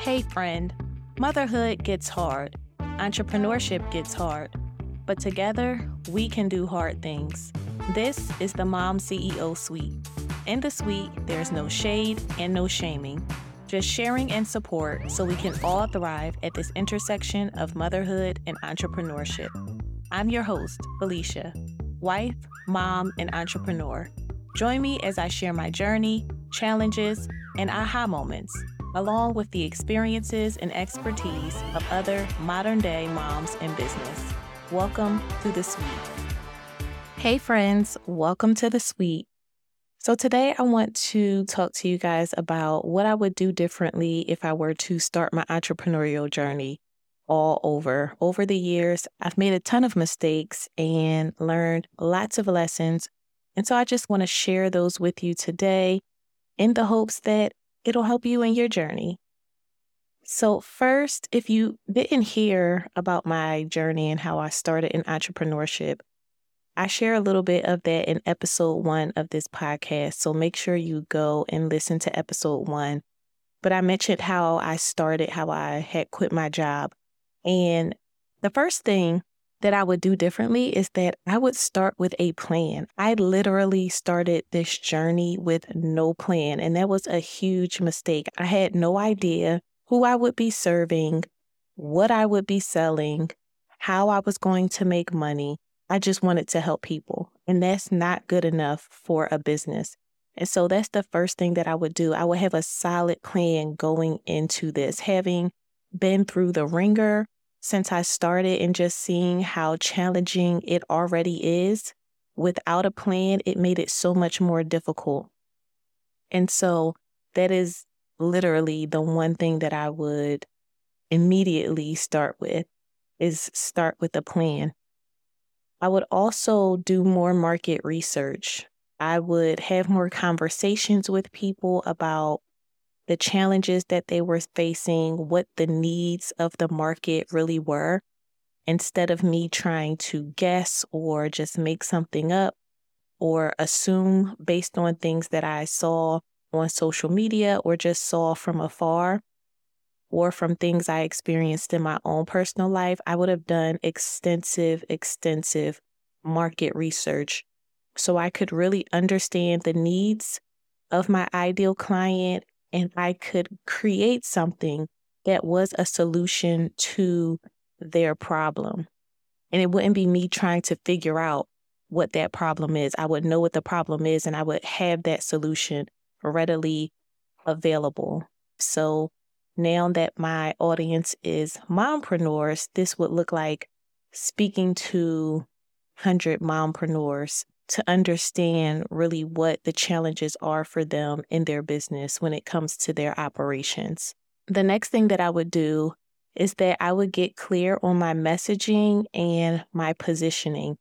Hey, friend, motherhood gets hard, entrepreneurship gets hard, but together we can do hard things. This is the Mom CEO Suite. In the suite, there's no shade and no shaming, just sharing and support so we can all thrive at this intersection of motherhood and entrepreneurship. I'm your host, Phylicia, wife, mom, and entrepreneur. Join me as I share my journey, challenges, and aha moments along with the experiences and expertise of other modern day moms in business. Welcome to the suite. Hey, friends, welcome to the suite. So, today I want to talk to you guys about what I would do differently if I were to start my entrepreneurial journey all over. Over the years, I've made a ton of mistakes and learned lots of lessons. And so, I just want to share those with you today in the hopes that it'll help you in your journey. So, first, if you didn't hear about my journey and how I started in entrepreneurship, I share a little bit of that in episode one of this podcast. So, make sure you go and listen to episode one. But I mentioned how I started, how I had quit my job. And the first thing that I would do differently is that I would start with a plan. I literally started this journey with no plan, and that was a huge mistake. I had no idea who I would be serving, what I would be selling, how I was going to make money. I just wanted to help people, and that's not good enough for a business. And so that's the first thing that I would do. I would have a solid plan going into this, having been through the wringer since I started and just seeing how challenging it already is. Without a plan, it made it so much more difficult. And so that is literally the one thing that I would immediately start with is start with a plan. I would also do more market research. I would have more conversations with people about the challenges that they were facing, what the needs of the market really were, instead of me trying to guess or just make something up or assume based on things that I saw on social media or just saw from afar or from things I experienced in my own personal life, I would have done extensive, extensive market research. So I could really understand the needs of my ideal client and I could create something that was a solution to their problem. And it wouldn't be me trying to figure out what that problem is. I would know what the problem is and I would have that solution readily available. So now that my audience is mompreneurs, this would look like speaking to 100 mompreneurs to understand really what the challenges are for them in their business when it comes to their operations. The next thing that I would do is that I would get clear on my messaging and my positioning.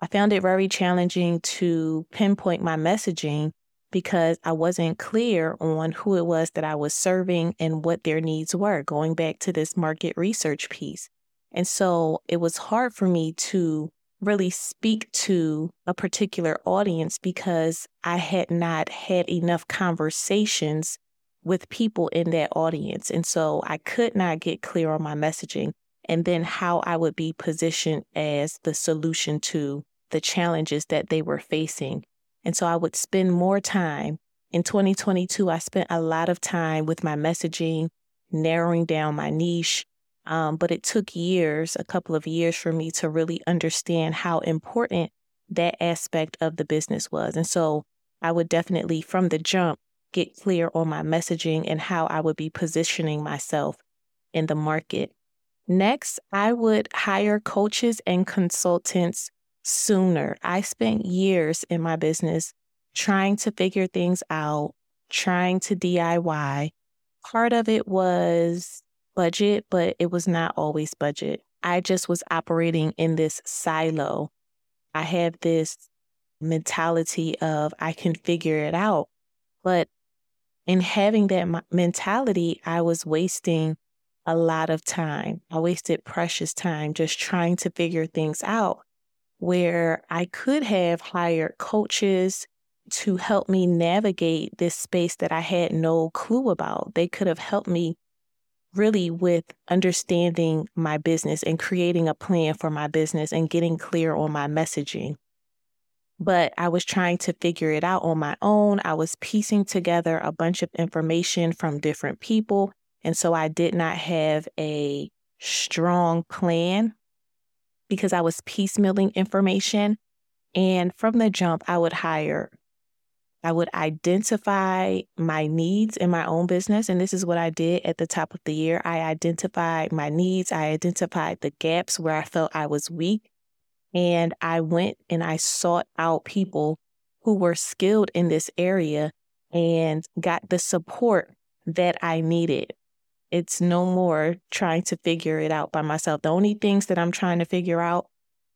I found it very challenging to pinpoint my messaging because I wasn't clear on who it was that I was serving and what their needs were, going back to this market research piece. And so it was hard for me to really speak to a particular audience because I had not had enough conversations with people in that audience. And so I could not get clear on my messaging and then how I would be positioned as the solution to the challenges that they were facing. And so I would spend more time. In 2022, I spent a lot of time with my messaging, narrowing down my niche, um, but it took years, a couple of years for me to really understand how important that aspect of the business was. And so I would definitely, from the jump, get clear on my messaging and how I would be positioning myself in the market. Next, I would hire coaches and consultants sooner. I spent years in my business trying to figure things out, trying to DIY. Part of it was budget, but it was not always budget. I just was operating in this silo. I have this mentality of I can figure it out. But in having that mentality, I was wasting a lot of time. I wasted precious time just trying to figure things out where I could have hired coaches to help me navigate this space that I had no clue about. They could have helped me really with understanding my business and creating a plan for my business and getting clear on my messaging. But I was trying to figure it out on my own. I was piecing together a bunch of information from different people. And so I did not have a strong plan because I was piecemealing information. And from the jump, I would hire I would identify my needs in my own business. And this is what I did at the top of the year. I identified my needs, I identified the gaps where I felt I was weak. And I went and I sought out people who were skilled in this area and got the support that I needed. It's no more trying to figure it out by myself. The only things that I'm trying to figure out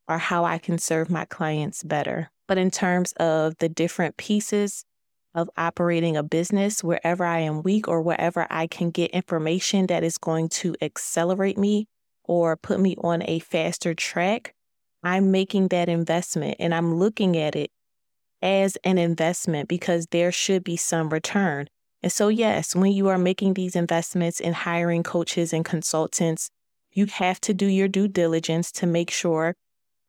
are how I can serve my clients better. But in terms of the different pieces of operating a business, wherever I am weak or wherever I can get information that is going to accelerate me or put me on a faster track, I'm making that investment and I'm looking at it as an investment because there should be some return. And so, yes, when you are making these investments in hiring coaches and consultants, you have to do your due diligence to make sure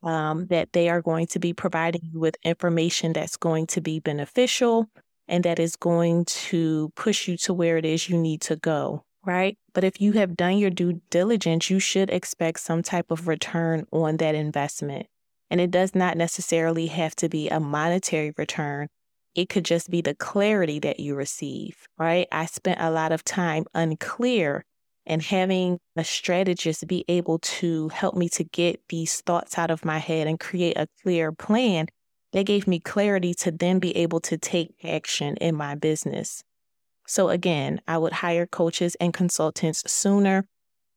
um, that they are going to be providing you with information that's going to be beneficial and that is going to push you to where it is you need to go, right? But if you have done your due diligence, you should expect some type of return on that investment. And it does not necessarily have to be a monetary return. It could just be the clarity that you receive, right? I spent a lot of time unclear and having a strategist be able to help me to get these thoughts out of my head and create a clear plan, that gave me clarity to then be able to take action in my business. So, again, I would hire coaches and consultants sooner.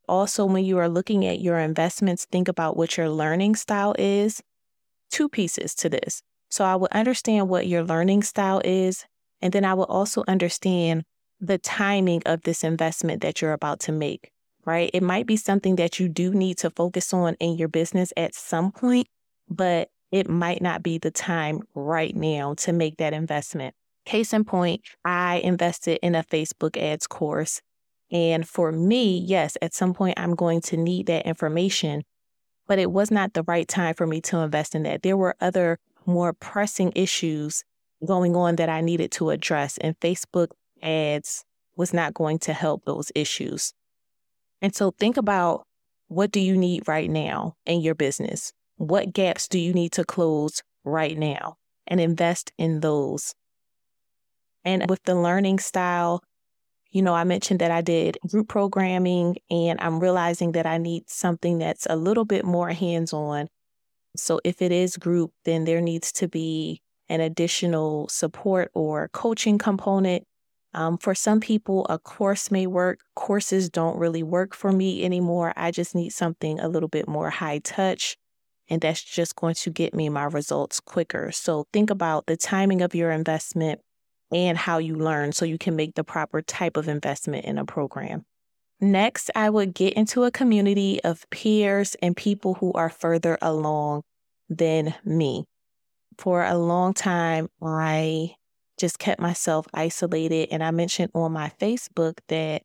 Also, when you are looking at your investments, think about what your learning style is. Two pieces to this. So, I would understand what your learning style is, and then I will also understand the timing of this investment that you're about to make, right? It might be something that you do need to focus on in your business at some point, but it might not be the time right now to make that investment. Case in point, I invested in a Facebook ads course. And for me, yes, at some point I'm going to need that information, but it was not the right time for me to invest in that. There were other more pressing issues going on that I needed to address, and Facebook ads was not going to help those issues. And so think about what do you need right now in your business? What gaps do you need to close right now and invest in those? And with the learning style, you know, I mentioned that I did group programming and I'm realizing that I need something that's a little bit more hands on. So if it is group, then there needs to be an additional support or coaching component um, for some people, a course may work. Courses don't really work for me anymore. I just need something a little bit more high touch, and that's just going to get me my results quicker. So think about the timing of your investment and how you learn so you can make the proper type of investment in a program. Next, I would get into a community of peers and people who are further along than me. For a long time, I just kept myself isolated. And I mentioned on my Facebook that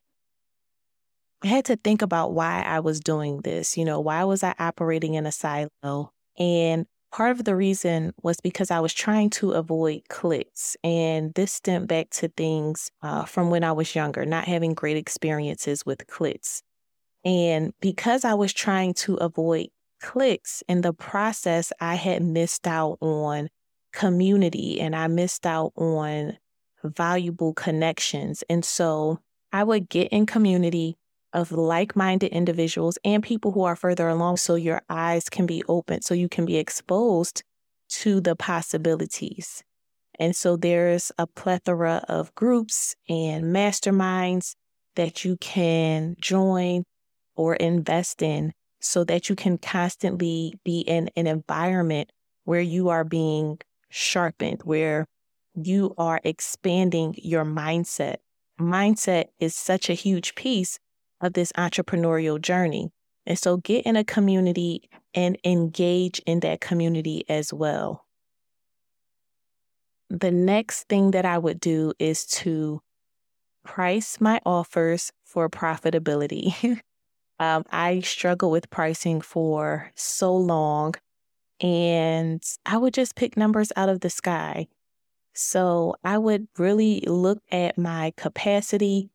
I had to think about why I was doing this. You know, why was I operating in a silo? And part of the reason was because I was trying to avoid cliques. And this stemmed back to things uh, from when I was younger, not having great experiences with cliques. And because I was trying to avoid cliques in the process, I had missed out on community and I missed out on valuable connections. And so I would get in community of like minded individuals and people who are further along so your eyes can be open, so you can be exposed to the possibilities. And so there's a plethora of groups and masterminds that you can join or invest in so that you can constantly be in an environment where you are being sharpened, where you are expanding your mindset. Mindset is such a huge piece of this entrepreneurial journey. And so get in a community and engage in that community as well. The next thing that I would do is to price my offers for profitability. um, I struggled with pricing for so long, and I would just pick numbers out of the sky. So I would really look at my capacity,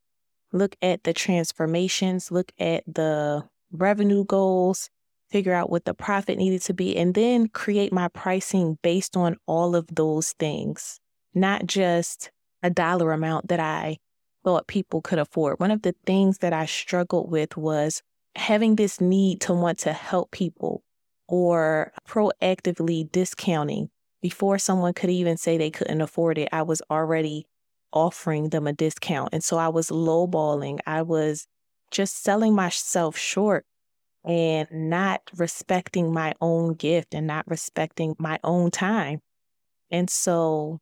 look at the transformations, look at the revenue goals, figure out what the profit needed to be, and then create my pricing based on all of those things, not just a dollar amount that I thought people could afford. One of the things that I struggled with was having this need to want to help people or proactively discounting before someone could even say they couldn't afford it. I was already offering them a discount. And so I was lowballing. I was just selling myself short and not respecting my own gift and not respecting my own time. And so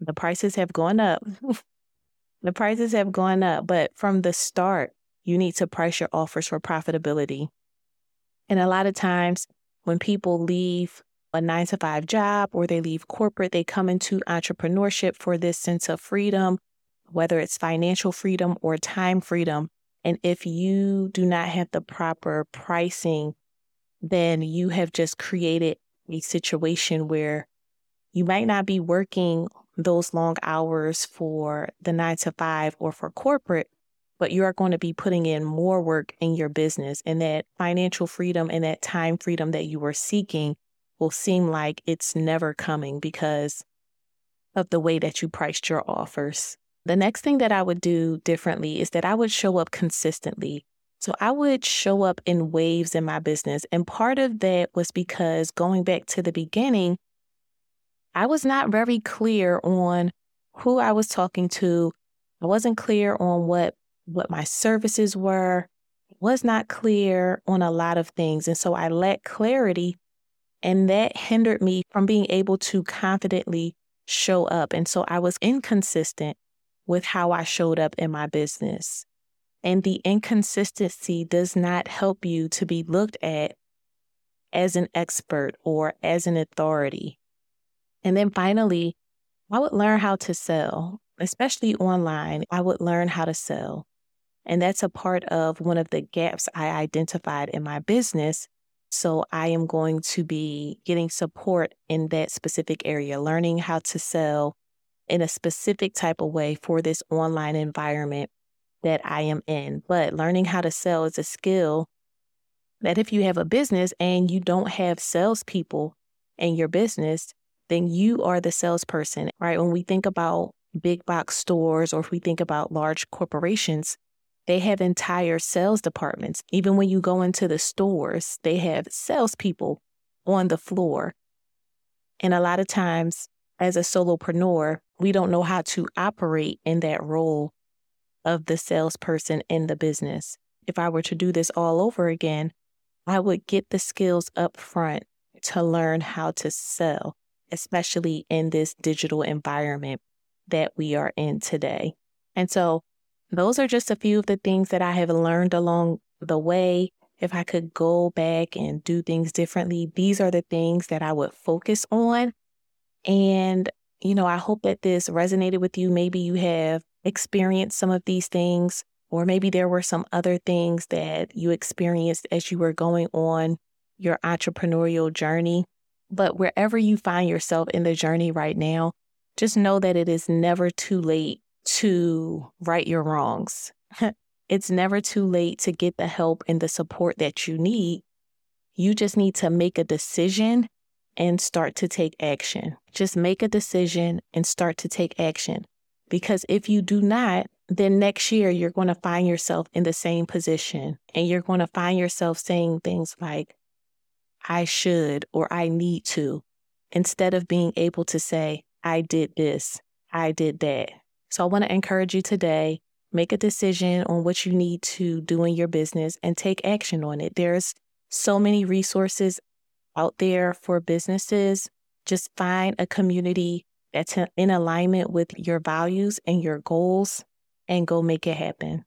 the prices have gone up. the prices have gone up, but from the start, you need to price your offers for profitability. And a lot of times when people leave a nine to five job or they leave corporate, they come into entrepreneurship for this sense of freedom, whether it's financial freedom or time freedom. And if you do not have the proper pricing, then you have just created a situation where you might not be working those long hours for the nine to five or for corporate, but you are going to be putting in more work in your business. And that financial freedom and that time freedom that you were seeking will seem like it's never coming because of the way that you priced your offers. The next thing that I would do differently is that I would show up consistently. So I would show up in waves in my business. And part of that was because going back to the beginning, I was not very clear on who I was talking to. I wasn't clear on what what my services were. Was not clear on a lot of things. And so I lacked clarity and that hindered me from being able to confidently show up. And so I was inconsistent with how I showed up in my business. And the inconsistency does not help you to be looked at as an expert or as an authority. And then finally, I would learn how to sell, especially online. I would learn how to sell. And that's a part of one of the gaps I identified in my business so I am going to be getting support in that specific area, learning how to sell in a specific type of way for this online environment that I am in. But learning how to sell is a skill that if you have a business and you don't have salespeople in your business, then you are the salesperson, right? When we think about big box stores or if we think about large corporations, they have entire sales departments. Even when you go into the stores, they have salespeople on the floor. And a lot of times, as a solopreneur, we don't know how to operate in that role of the salesperson in the business. If I were to do this all over again, I would get the skills up front to learn how to sell, especially in this digital environment that we are in today. And so those are just a few of the things that I have learned along the way. If I could go back and do things differently, these are the things that I would focus on. And, you know, I hope that this resonated with you. Maybe you have experienced some of these things, or maybe there were some other things that you experienced as you were going on your entrepreneurial journey. But wherever you find yourself in the journey right now, just know that it is never too late to right your wrongs. it's never too late to get the help and the support that you need. You just need to make a decision and start to take action. Just make a decision and start to take action. Because if you do not, then next year you're going to find yourself in the same position and you're going to find yourself saying things like, I should or I need to, instead of being able to say, I did this, I did that. So I want to encourage you today make a decision on what you need to do in your business and take action on it. There's so many resources out there for businesses. Just find a community that's in alignment with your values and your goals and go make it happen.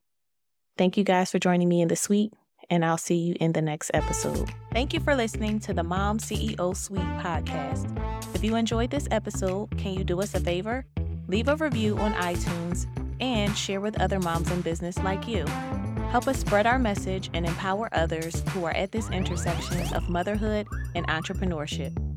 Thank you guys for joining me in the suite, and I'll see you in the next episode. Thank you for listening to the Mom CEO Suite podcast. If you enjoyed this episode, can you do us a favor? Leave a review on iTunes, and share with other moms in business like you. Help us spread our message and empower others who are at this intersection of motherhood and entrepreneurship.